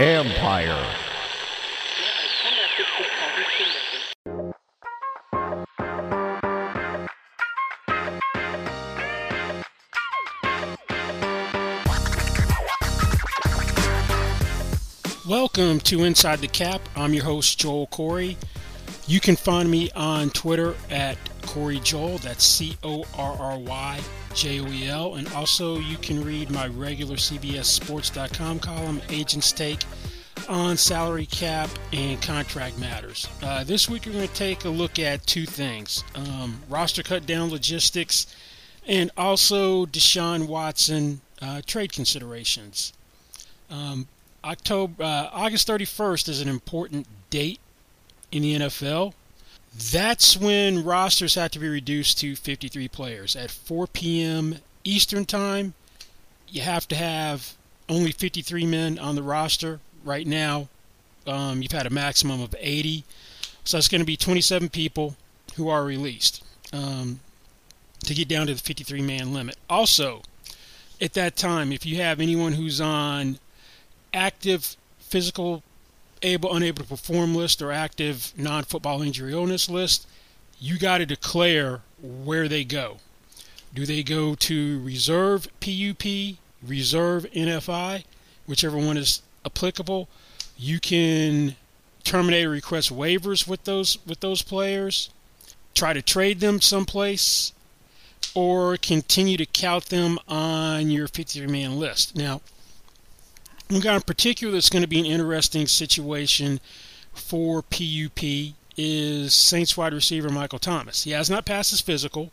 Empire. Welcome to Inside the Cap. I'm your host, Joel Corry. You can find me on Twitter at Corry Joel. That's C O R R Y J O E L. And also, you can read my regular CBSSports.com column, Agents Take, on salary cap and contract matters. Uh, this week, we're going to take a look at two things um, roster cut down logistics and also Deshaun Watson uh, trade considerations. Um, October, uh, August 31st is an important date in the NFL. That's when rosters have to be reduced to 53 players. At 4 p.m. Eastern Time, you have to have only 53 men on the roster. Right now, um, you've had a maximum of 80. So that's going to be 27 people who are released um, to get down to the 53 man limit. Also, at that time, if you have anyone who's on active physical able unable to perform list or active non-football injury illness list you got to declare where they go. Do they go to reserve pup reserve nfi whichever one is applicable? You can terminate or request waivers with those with those players try to trade them someplace or continue to count them on your 53 man list. Now one guy in particular that's going to be an interesting situation for PUP is Saints wide receiver Michael Thomas. He has not passed his physical,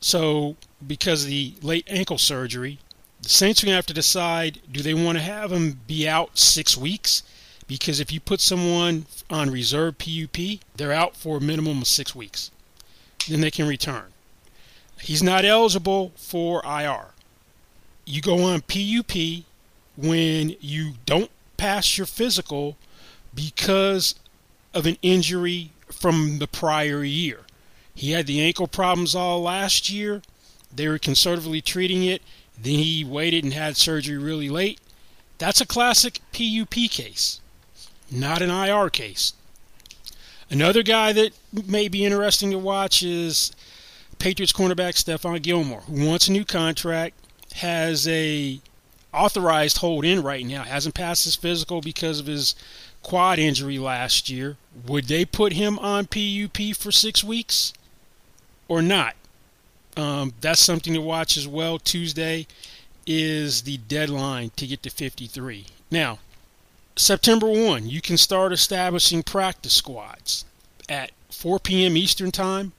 so because of the late ankle surgery, the Saints are going to have to decide do they want to have him be out six weeks? Because if you put someone on reserve PUP, they're out for a minimum of six weeks. Then they can return. He's not eligible for IR. You go on PUP when you don't pass your physical because of an injury from the prior year. He had the ankle problems all last year. They were conservatively treating it. Then he waited and had surgery really late. That's a classic PUP case, not an IR case. Another guy that may be interesting to watch is Patriots cornerback Stephon Gilmore, who wants a new contract, has a authorized hold in right now. Hasn't passed his physical because of his quad injury last year. Would they put him on PUP for six weeks or not? Um, that's something to watch as well. Tuesday is the deadline to get to 53. Now, September 1, you can start establishing practice squads at 4 p.m. Eastern Time.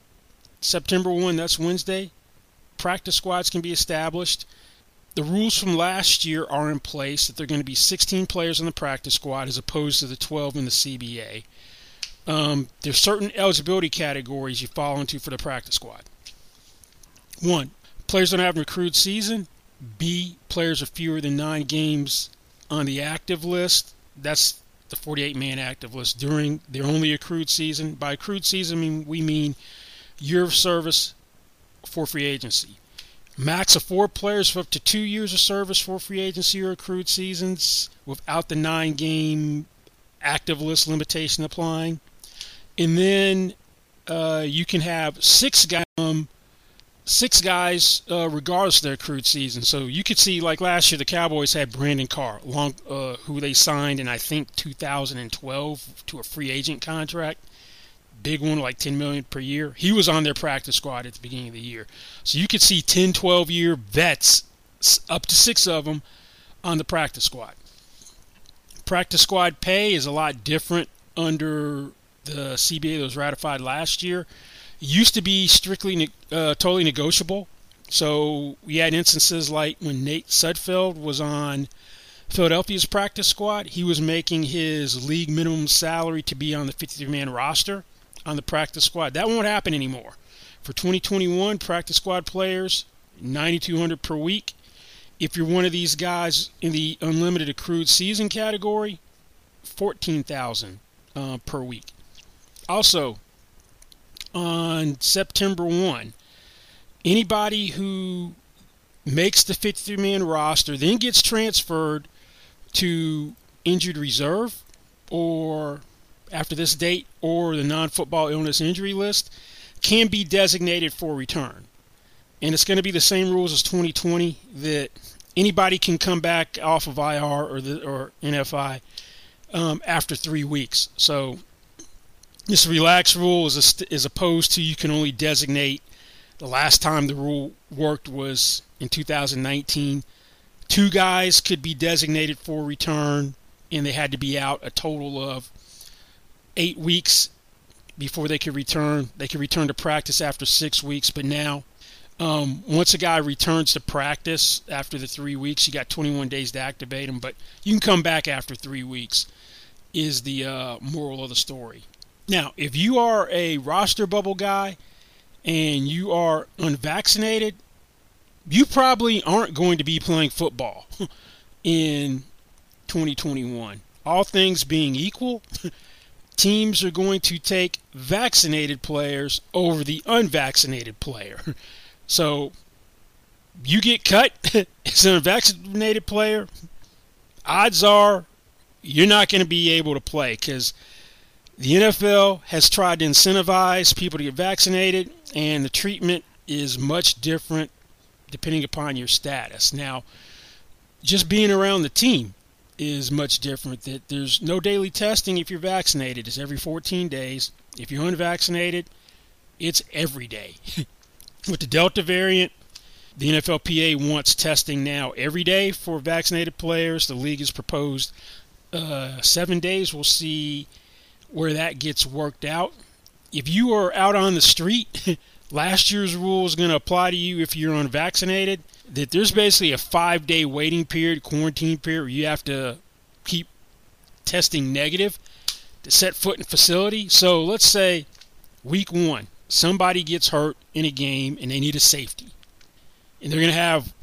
September 1, that's Wednesday. Practice squads can be established the rules from last year are in place that there are going to be 16 players on the practice squad as opposed to the 12 in the CBA. Um, there's certain eligibility categories you fall into for the practice squad. One, players don't have a recruit season. B, players are fewer than nine games on the active list. That's the 48 man active list during their only accrued season. By accrued season, we mean year of service for free agency. Max of four players for up to two years of service for free agency or accrued seasons without the nine game active list limitation applying. And then uh, you can have six guys, um, six guys uh, regardless of their accrued season. So you could see, like last year, the Cowboys had Brandon Carr, long, uh, who they signed in I think 2012 to a free agent contract big one like 10 million per year. He was on their practice squad at the beginning of the year. So you could see 10 12 year vets up to six of them on the practice squad. Practice squad pay is a lot different under the cba that was ratified last year. It used to be strictly uh, totally negotiable. So we had instances like when nate sudfeld was on Philadelphia's practice squad, he was making his league minimum salary to be on the 53 man roster on the practice squad. That won't happen anymore. For 2021, practice squad players, 9200 per week. If you're one of these guys in the unlimited accrued season category, 14,000 uh, per week. Also, on September 1, anybody who makes the 53 man roster then gets transferred to injured reserve or after this date or the non football illness injury list can be designated for return. And it's going to be the same rules as 2020 that anybody can come back off of IR or the or NFI um, after three weeks. So this relaxed rule is a, is opposed to you can only designate the last time the rule worked was in 2019 two guys could be designated for return, and they had to be out a total of eight weeks before they could return. They could return to practice after six weeks, but now, um, once a guy returns to practice after the three weeks, you got 21 days to activate him, but you can come back after three weeks, is the uh, moral of the story. Now, if you are a roster bubble guy and you are unvaccinated, you probably aren't going to be playing football in 2021. All things being equal, teams are going to take vaccinated players over the unvaccinated player. So you get cut as an unvaccinated player, odds are you're not going to be able to play because the NFL has tried to incentivize people to get vaccinated, and the treatment is much different depending upon your status. Now, just being around the team is much different. That there's no daily testing if you're vaccinated. It's every 14 days. If you're unvaccinated, it's every day. With the Delta variant, the NFLPA wants testing now every day for vaccinated players. The league has proposed uh, seven days. We'll see where that gets worked out. If you are out on the street last year's rule is going to apply to you if you're unvaccinated. That there's basically a five day waiting period, quarantine period, where you have to keep testing negative to set foot in facility. So let's say week one, somebody gets hurt in a game and they need a safety. And they're going to have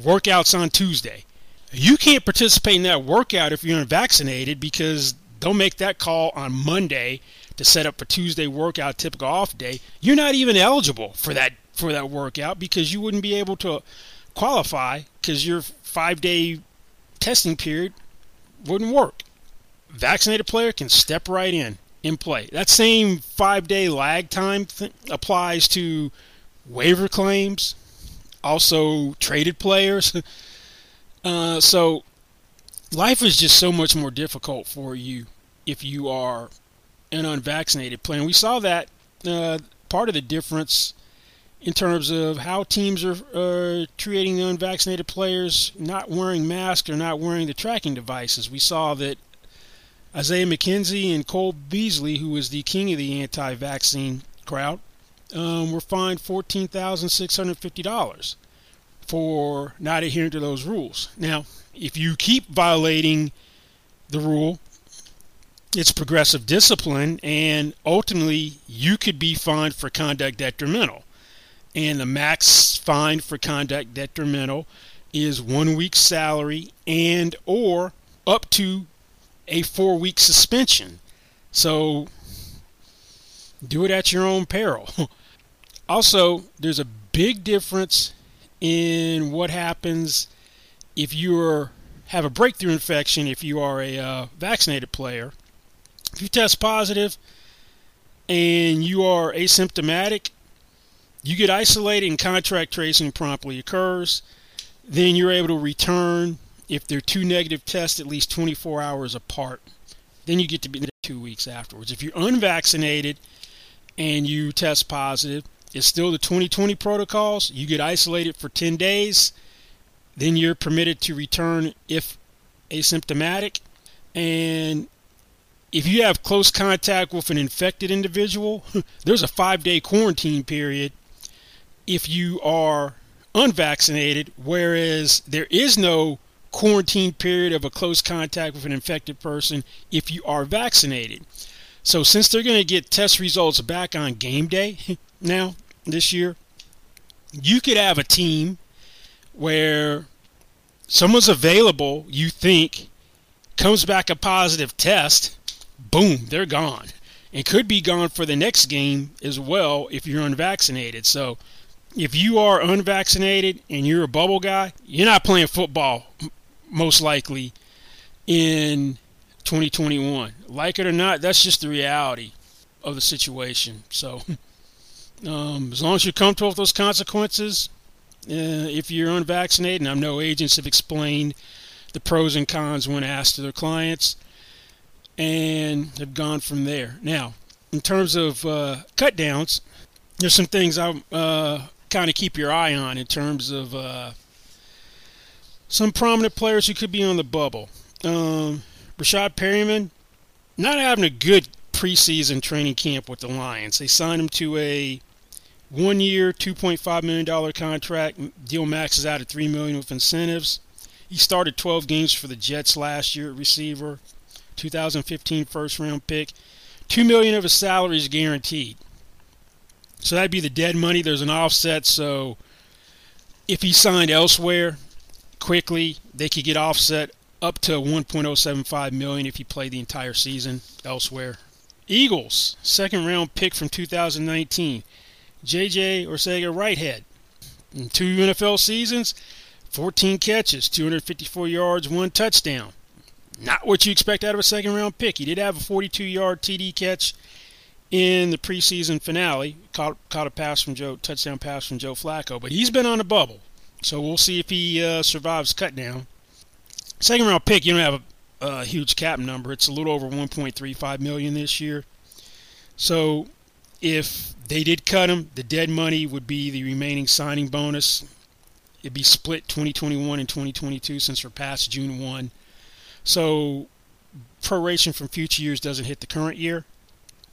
workouts on Tuesday. You can't participate in that workout if you're unvaccinated because they'll make that call on Monday to set up for Tuesday workout, typical off day, you're not even eligible for that for that workout because you wouldn't be able to qualify because your five day testing period wouldn't work. Vaccinated player can step right in in play. That same five day lag time th- applies to waiver claims, also traded players. uh, so life is just so much more difficult for you if you are an unvaccinated player. And we saw that uh, part of the difference in terms of how teams are treating the unvaccinated players not wearing masks or not wearing the tracking devices. We saw that Isaiah McKenzie and Cole Beasley, who was the king of the anti vaccine crowd, um, were fined $14,650 for not adhering to those rules. Now, if you keep violating the rule, it's progressive discipline, and ultimately you could be fined for conduct detrimental. And the max fine for conduct detrimental is one week's salary and or up to a four week suspension. So do it at your own peril. also, there's a big difference in what happens if you have a breakthrough infection if you are a uh, vaccinated player if you test positive and you are asymptomatic, you get isolated and contact tracing promptly occurs. Then you're able to return if they're two negative tests at least 24 hours apart. Then you get to be two weeks afterwards. If you're unvaccinated and you test positive, it's still the 2020 protocols. You get isolated for 10 days. Then you're permitted to return if asymptomatic. And if you have close contact with an infected individual, there's a five day quarantine period if you are unvaccinated, whereas there is no quarantine period of a close contact with an infected person if you are vaccinated. So since they're going to get test results back on game day now this year, you could have a team where someone's available, you think, comes back a positive test, boom, they're gone. And could be gone for the next game as well if you're unvaccinated. So if you are unvaccinated and you're a bubble guy, you're not playing football most likely in 2021. Like it or not, that's just the reality of the situation. So, um, as long as you're comfortable with those consequences, uh, if you're unvaccinated, and I know agents have explained the pros and cons when asked to their clients, and have gone from there. Now, in terms of uh, cut downs, there's some things I uh, kind of keep your eye on in terms of uh, some prominent players who could be on the bubble. Um, Breshad Perriman, not having a good preseason training camp with the Lions. They signed him to a one-year, $2.5 million contract. Deal maxes out at 3 million with incentives. He started 12 games for the Jets last year at receiver. 2015 first-round pick. 2 million of his salary is guaranteed. So that'd be the dead money. There's an offset, so if he signed elsewhere quickly, they could get offset up to 1.075 million if he played the entire season elsewhere. Eagles, second round pick from 2019. JJ Arcega-Whiteside. In two NFL seasons, 14 catches, 254 yards, one touchdown. Not what you expect out of a second round pick. He did have a 42 yard TD catch in the preseason finale. Caught, caught a pass from Joe, touchdown pass from Joe Flacco, but he's been on the bubble. So we'll see if he uh, survives cut down. Second round pick, you don't have a, a huge cap number. It's a little over 1.35 million this year. So if they did cut him, the dead money would be the remaining signing bonus. It'd be split 2021 and 2022 since we're past June 1. So proration from future years doesn't hit the current year.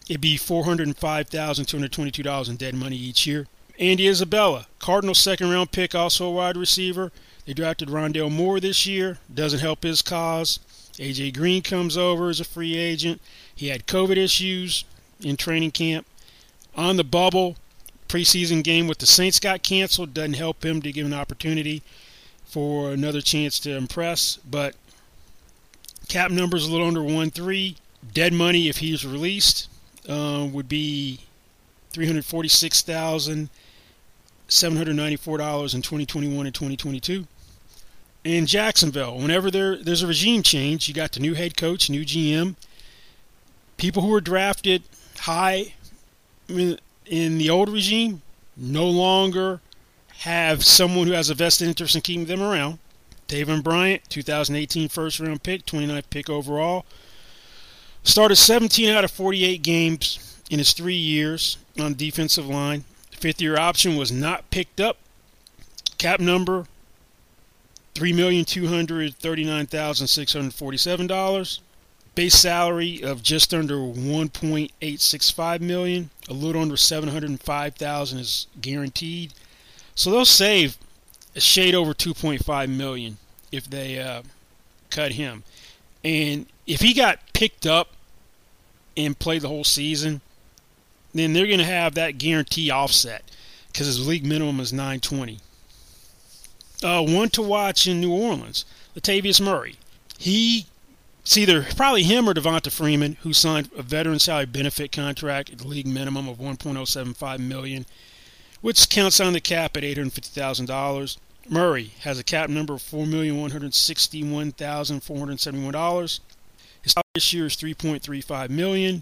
It'd be $405,222 in dead money each year. Andy Isabella, Cardinals second round pick, also a wide receiver. They drafted Rondale Moore this year. Doesn't help his cause. AJ Green comes over as a free agent. He had COVID issues in training camp. On the bubble, preseason game with the Saints got canceled. Doesn't help him to give an opportunity for another chance to impress. But cap numbers a little under 1 3. Dead money if he's released uh, would be $346,794 in 2021 and 2022. In Jacksonville, whenever there there's a regime change, you got the new head coach, new GM, people who were drafted high in the old regime no longer have someone who has a vested interest in keeping them around. Taven Bryan, 2018 first round pick, 29th pick overall. Started 17 out of 48 games in his three years on defensive line. Fifth year option was not picked up. Cap number $3,239,647. Base salary of just under 1.865 million. A little under 705,000 is guaranteed. So they'll save a shade over 2.5 million if they uh, cut him. And if he got picked up and played the whole season, then they're going to have that guarantee offset because his league minimum is 920. Uh, one to watch in New Orleans, Latavius Murray. He, it's either probably him or Devonta Freeman, who signed a veteran salary benefit contract at the league minimum of 1.075 million, which counts on the cap at $850,000. Murray has a cap number of $4,161,471. His salary this year is 3.35 million.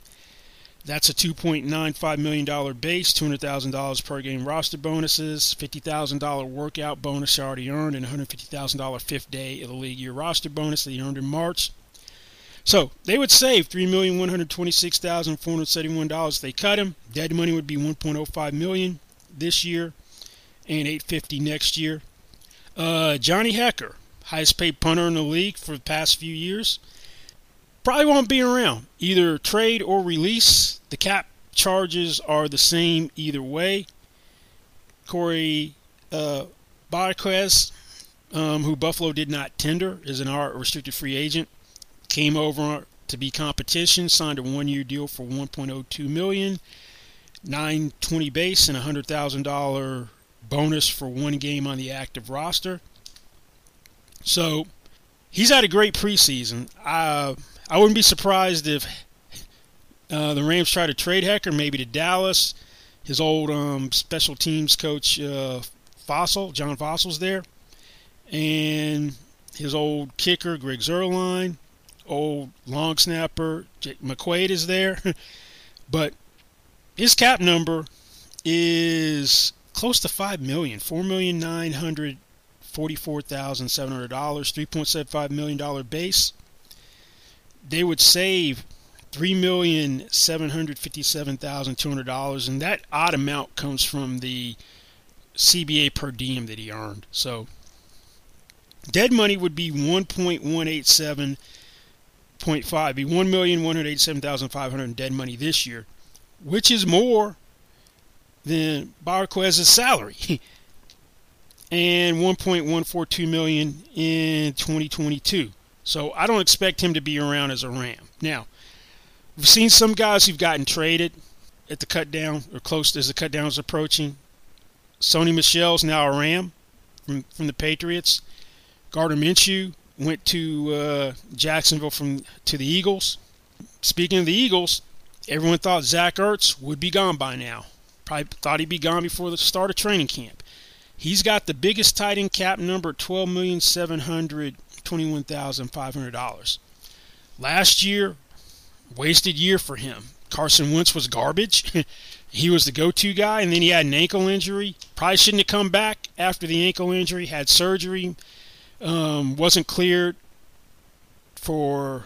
That's a $2.95 million base, $200,000 per game roster bonuses, $50,000 workout bonus already earned, and $150,000 fifth day of the league year roster bonus that he earned in March. So they would save $3,126,471 if they cut him. Dead money would be 1.05 million this year and 850 next year. Uh, Johnny Hekker, highest paid punter in the league for the past few years, probably won't be around. Either trade or release. The cap charges are the same either way. Corey uh, Bojorquez, um, who Buffalo did not tender, is an R restricted free agent. Came over to be competition, signed a one-year deal for 1.02 million, 920 base, and a hundred thousand dollar bonus for one game on the active roster. So he's had a great preseason. Uh, I wouldn't be surprised if uh, the Rams try to trade Hekker, maybe to Dallas. His old um, special teams coach, uh, Fassel, John Fassel's there. And his old kicker, Greg Zuerlein. Old long snapper, Jake McQuaid is there. but his cap number is close to five million, four million nine hundred forty-four thousand seven hundred dollars, three point seven five million dollar base. They would save three million seven hundred fifty-seven thousand two hundred dollars, and that odd amount comes from the CBA per diem that he earned. So dead money would be one point one eight seven point five, be one million one hundred eighty-seven thousand five hundred dead money this year, which is more than Bojorquez's salary. and 1.142 million in 2022. So I don't expect him to be around as a Ram. Now, we've seen some guys who've gotten traded at the cut down or close as the cut down is approaching. Sony Michel's now a Ram from from the Patriots. Gardner Minshew went to uh, Jacksonville from to the Eagles. Speaking of the Eagles, everyone thought Zach Ertz would be gone by now. Probably thought he'd be gone before the start of training camp. He's got the biggest tight end cap number, twelve million seven hundred twenty-one thousand five hundred dollars. Last year, wasted year for him. Carson Wentz was garbage. he was the go-to guy, and then he had an ankle injury. Probably shouldn't have come back after the ankle injury. Had surgery. Um, wasn't cleared for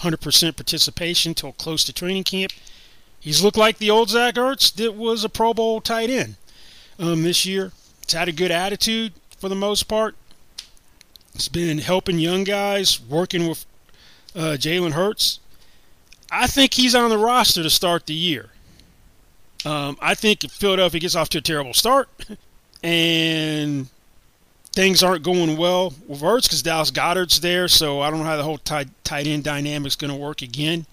100% participation till close to training camp. He's looked like the old Zach Ertz that was a Pro Bowl tight end um, this year. He's had a good attitude for the most part. He's been helping young guys, working with uh, Jalen Hurts. I think he's on the roster to start the year. Um, I think Philadelphia gets off to a terrible start and things aren't going well with Ertz because Dallas Goedert's there, so I don't know how the whole tight, tight end dynamic is going to work again.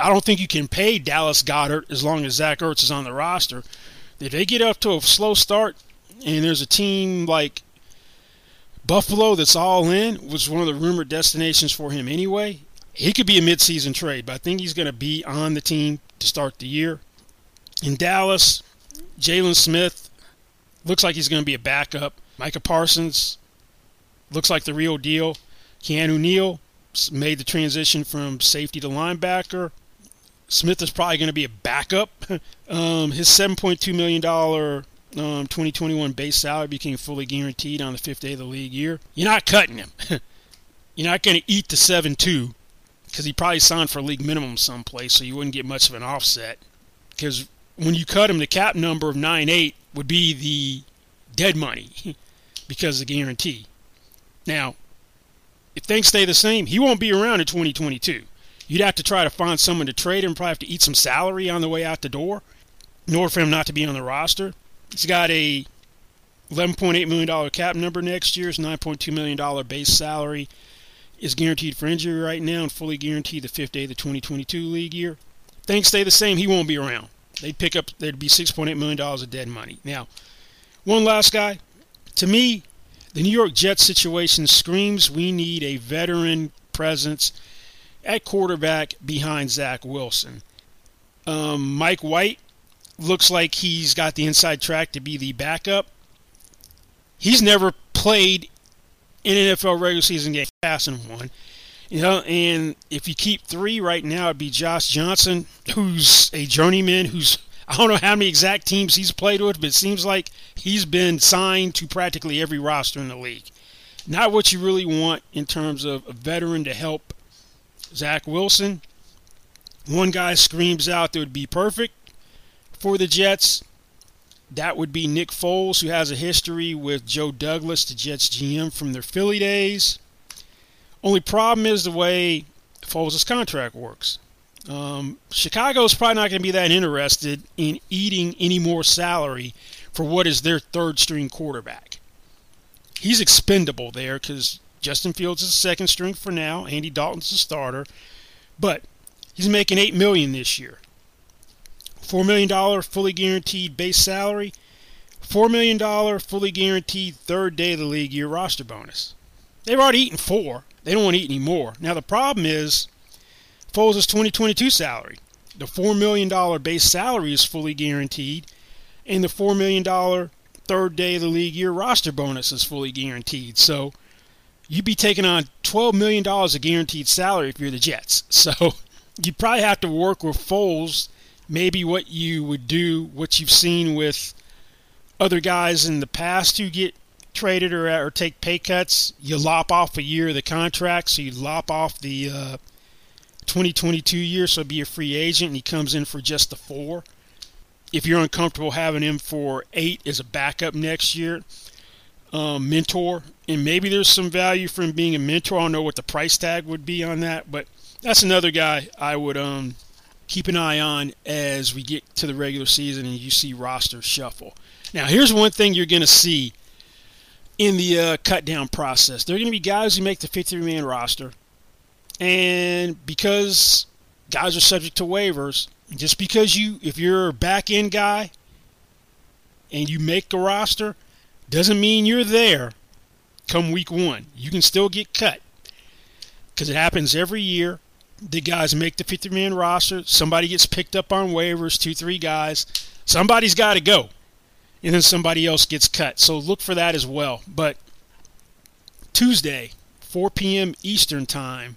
I don't think you can pay Dallas Goedert as long as Zach Ertz is on the roster. If they get up to a slow start and there's a team like Buffalo that's all in, was one of the rumored destinations for him anyway, he could be a midseason trade, but I think he's going to be on the team to start the year. In Dallas, Jaylon Smith looks like he's going to be a backup. Micah Parsons looks like the real deal. Keanu Neal made the transition from safety to linebacker. Smith is probably going to be a backup. um, his $7.2 million um, 2021 base salary became fully guaranteed on the fifth day of the league year. You're not cutting him. You're not going to eat the 7 2 because he probably signed for league minimum someplace, so you wouldn't get much of an offset. Because when you cut him, the cap number of 9 8 would be the dead money because of the guarantee. Now, if things stay the same, he won't be around in 2022. You'd have to try to find someone to trade him, probably have to eat some salary on the way out the door in order for him not to be on the roster. He's got a $11.8 million cap number next year. His $9.2 million base salary is guaranteed for injury right now and fully guaranteed the fifth day of the 2022 league year. Things stay the same, he won't be around. They'd pick up, there'd be $6.8 million of dead money. Now, one last guy. To me, the New York Jets situation screams we need a veteran presence at quarterback behind Zach Wilson. Um, Mike White looks like he's got the inside track to be the backup. He's never played in an NFL regular season game, passing one. You know, and if you keep three right now, it'd be Josh Johnson, who's a journeyman, who's I don't know how many exact teams he's played with, but it seems like he's been signed to practically every roster in the league. Not what you really want in terms of a veteran to help Zach Wilson. One guy screams out that would be perfect for the Jets. That would be Nick Foles, who has a history with Joe Douglas, the Jets GM from their Philly days. Only problem is the way Foles' contract works. Um, Chicago's probably not going to be that interested in eating any more salary for what is their third string quarterback. he's expendable there because Justin Fields is second string for now. Andy Dalton's the starter, but he's making eight million this year. Four million dollar fully guaranteed base salary, four million dollar fully guaranteed third day of the league year roster bonus. They've already eaten four. They don't want to eat any more. Now the problem is Foles' 2022 salary. The $4 million base salary is fully guaranteed, and the $4 million third day of the league year roster bonus is fully guaranteed. So you'd be taking on $12 million of guaranteed salary if you're the Jets. So you'd probably have to work with Foles, maybe what you would do, what you've seen with other guys in the past who get traded or, or take pay cuts. You lop off a year of the contract, so you lop off the. Uh, 2022 year, so be a free agent, and he comes in for just the four. If you're uncomfortable having him for eight as a backup next year, um, mentor, and maybe there's some value from being a mentor. I don't know what the price tag would be on that, but that's another guy I would um, keep an eye on as we get to the regular season and you see roster shuffle. Now, here's one thing you're going to see in the uh, cut down process. There are going to be guys who make the 53 man roster and because guys are subject to waivers, just because you, if you're a back end guy and you make a roster, doesn't mean you're there come week one. You can still get cut because it happens every year. The guys make the 50 man roster. Somebody gets picked up on waivers, two, three guys. Somebody's got to go. And then somebody else gets cut. So look for that as well. But Tuesday, 4 p.m. Eastern Time,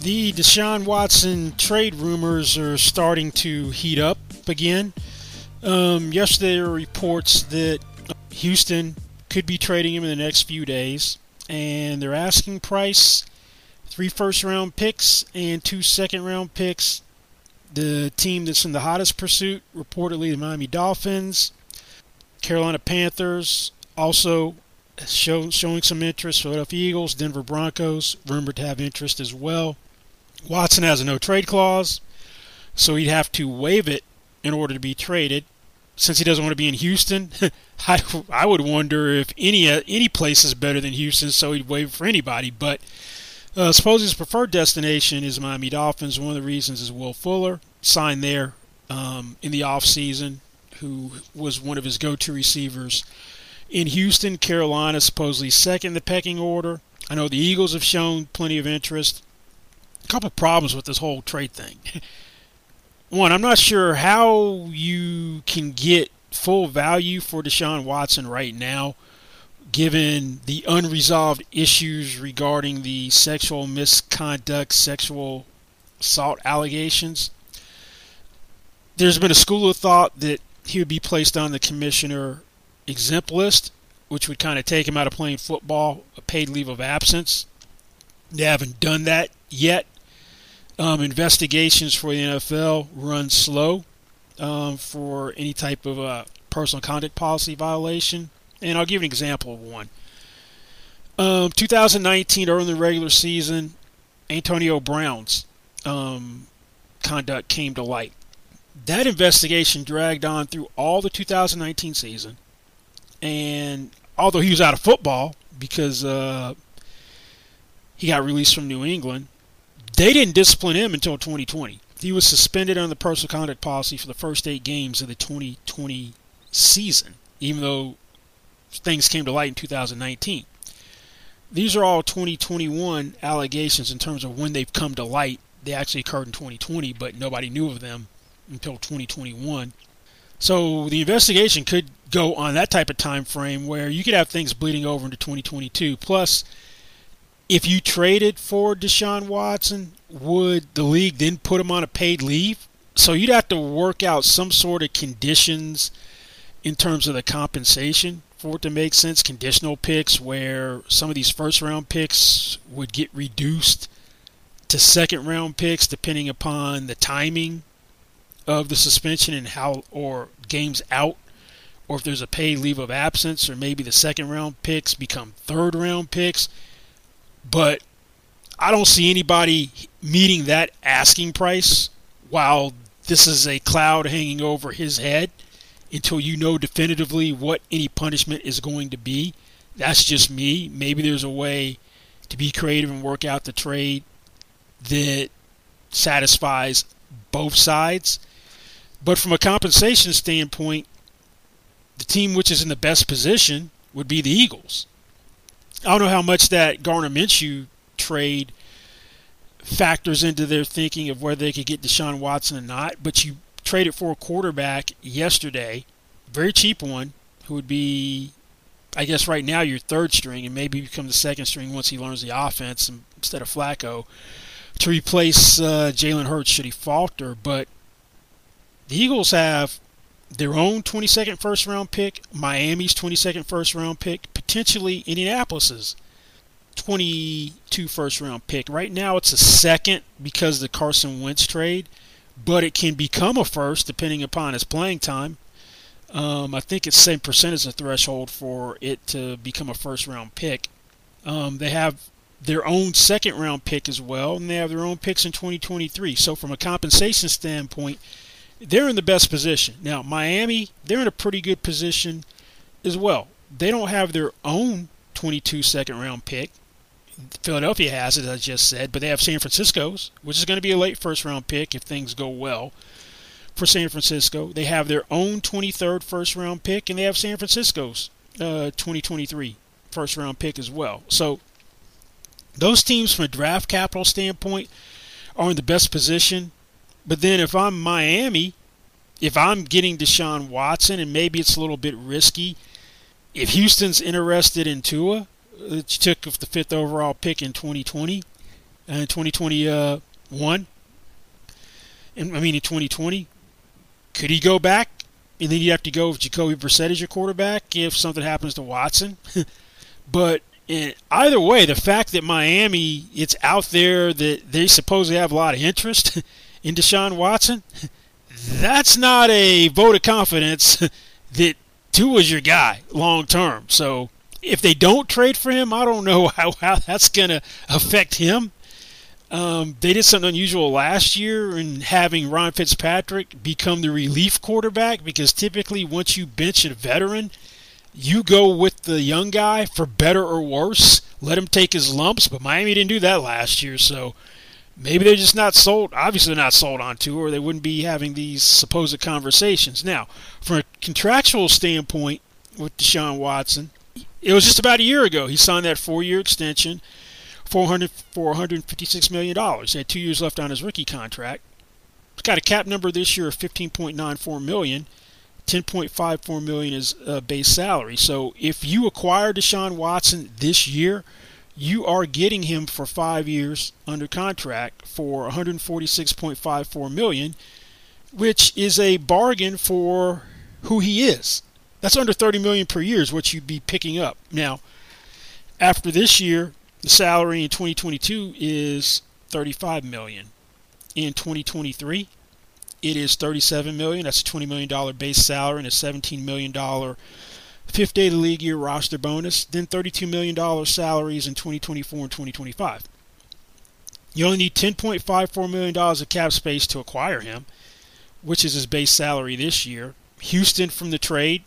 The Deshaun Watson trade rumors are starting to heat up again. Um, yesterday, there were reports that Houston could be trading him in the next few days, and their asking price three first round picks and two second round picks. The team that's in the hottest pursuit, reportedly the Miami Dolphins, Carolina Panthers, also show, showing some interest. Philadelphia Eagles, Denver Broncos, rumored to have interest as well. Watson has a no trade clause, so he'd have to waive it in order to be traded. Since he doesn't want to be in Houston, I, I would wonder if any any place is better than Houston, so he'd waive for anybody. But uh, suppose his preferred destination is Miami Dolphins. One of the reasons is Will Fuller signed there um, in the off season, who was one of his go-to receivers in Houston. Carolina supposedly second in the pecking order. I know the Eagles have shown plenty of interest. Couple problems with this whole trade thing. One, I'm not sure how you can get full value for Deshaun Watson right now, given the unresolved issues regarding the sexual misconduct, sexual assault allegations. There's been a school of thought that he would be placed on the commissioner exempt list, which would kind of take him out of playing football, a paid leave of absence. They haven't done that yet. Um, investigations for the NFL run slow um, for any type of uh, personal conduct policy violation. And I'll give an example of one. Um, 2019, early in the regular season, Antonio Brown's um, conduct came to light. That investigation dragged on through all the 2019 season. And although he was out of football because uh, he got released from New England, they didn't discipline him until 2020. He was suspended on the personal conduct policy for the first eight games of the 2020 season, even though things came to light in 2019. These are all 2021 allegations in terms of when they've come to light. They actually occurred in 2020, but nobody knew of them until 2021. So the investigation could go on that type of time frame where you could have things bleeding over into 2022. Plus, if you traded for Deshaun Watson, would the league then put him on a paid leave? So you'd have to work out some sort of conditions in terms of the compensation for it to make sense. Conditional picks where some of these first round picks would get reduced to second round picks depending upon the timing of the suspension and how or games out or if there's a paid leave of absence or maybe the second round picks become third round picks but I don't see anybody meeting that asking price while this is a cloud hanging over his head until you know definitively what any punishment is going to be. That's just me. Maybe there's a way to be creative and work out the trade that satisfies both sides. But from a compensation standpoint, the team which is in the best position would be the Eagles. I don't know how much that Gardner Minshew trade factors into their thinking of whether they could get Deshaun Watson or not, but you traded for a quarterback yesterday, very cheap one, who would be, I guess, right now your third string and maybe become the second string once he learns the offense instead of Flacco to replace uh, Jalen Hurts should he falter. But the Eagles have their own 22nd first round pick, Miami's 22nd first round pick, potentially Indianapolis's 22 first round pick. Right now it's a second because of the Carson Wentz trade, but it can become a first depending upon his playing time. Um, I think it's same percent as the threshold for it to become a first round pick. Um, they have their own second round pick as well, and they have their own picks in 2023. So, from a compensation standpoint, they're in the best position. Now, Miami, they're in a pretty good position as well. They don't have their own 22 second round pick. Philadelphia has it, as I just said, but they have San Francisco's, which is going to be a late first round pick if things go well for San Francisco. They have their own 23rd first round pick, and they have San Francisco's uh, 2023 first round pick as well. So, those teams, from a draft capital standpoint, are in the best position but then if I'm Miami, if I'm getting Deshaun Watson, and maybe it's a little bit risky, if Houston's interested in Tua, uh, which took the fifth overall pick in 2020 and uh, 2021, uh, and I mean in 2020, could he go back? And then you have to go with Jacoby Brissett as your quarterback if something happens to Watson. but in, either way, the fact that Miami, it's out there that they supposedly have a lot of interest in Deshaun Watson, that's not a vote of confidence that Tua's your guy long term. So if they don't trade for him, I don't know how, how that's going to affect him. Um, they did something unusual last year in having Ron Fitzpatrick become the relief quarterback because typically once you bench a veteran, you go with the young guy for better or worse. Let him take his lumps, but Miami didn't do that last year, so maybe they're just not sold. Obviously, not sold on Tua, or they wouldn't be having these supposed conversations. Now, from a contractual standpoint with Deshaun Watson, it was just about a year ago he signed that four-year extension, 400 456 million dollars. He had two years left on his rookie contract. He's got a cap number this year of 15.94 million. 10.54 million is uh, base salary. So if you acquire Deshaun Watson this year, you are getting him for five years under contract for 146.54 million, which is a bargain for who he is. That's under 30 million per year is what you'd be picking up. Now, after this year, the salary in 2022 is 35 million. In 2023, it is 37 million. That's a 20 million dollar base salary and a 17 million dollar fifth day of the league year roster bonus, then $32 million salaries in 2024 and 2025. You only need $10.54 million of cap space to acquire him, which is his base salary this year. Houston from the trade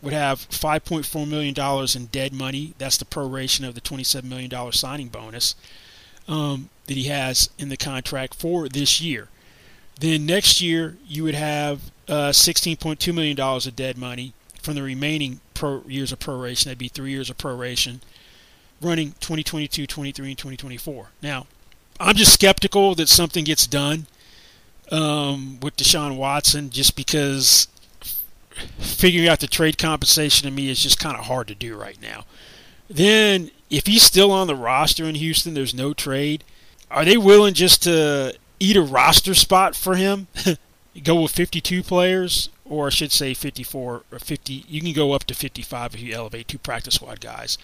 would have $5.4 million in dead money. That's the proration of the $27 million signing bonus. um, that he has in the contract for this year. Then next year you would have uh, $16.2 million of dead money from the remaining pro years of proration. That'd be three years of proration, running 2022, 23, and 2024. Now, I'm just skeptical that something gets done um, with Deshaun Watson, just because figuring out the trade compensation to me is just kind of hard to do right now. Then, if he's still on the roster in Houston, there's no trade. Are they willing just to eat a roster spot for him? go with 52 players, or I should say 54 or 50. You can go up to 55 if you elevate two practice squad guys,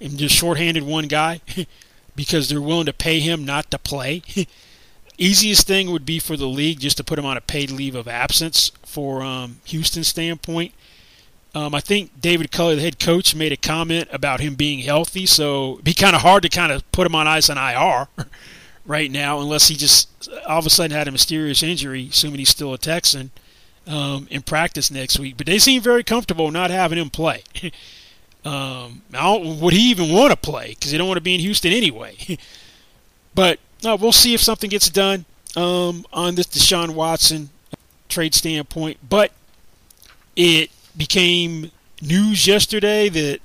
and just shorthanded one guy because they're willing to pay him not to play. Easiest thing would be for the league just to put him on a paid leave of absence for um, Houston's standpoint. Um, I think David Culley, the head coach, made a comment about him being healthy, so it'd be kind of hard to kind of put him on ice on IR right now, unless he just all of a sudden had a mysterious injury, assuming he's still a Texan, um, in practice next week. But they seem very comfortable not having him play. um, would he even want to play? Because they don't want to be in Houston anyway. but no, we'll see if something gets done um, on this Deshaun Watson trade standpoint. But it became news yesterday that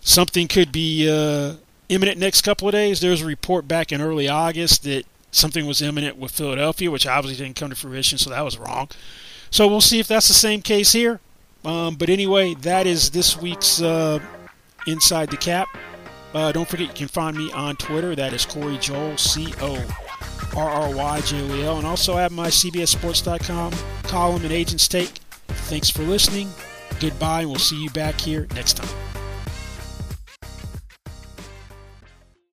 something could be uh, imminent next couple of days. There was a report back in early August that something was imminent with Philadelphia, which obviously didn't come to fruition, so that was wrong. So we'll see if that's the same case here. Um, but anyway, that is this week's uh, Inside the Cap. Uh, don't forget you can find me on Twitter. That is Corry Joel, C O R R Y J O E L. And also have my CBSSports.com column and Agents Take. Thanks for listening. Goodbye, and we'll see you back here next time.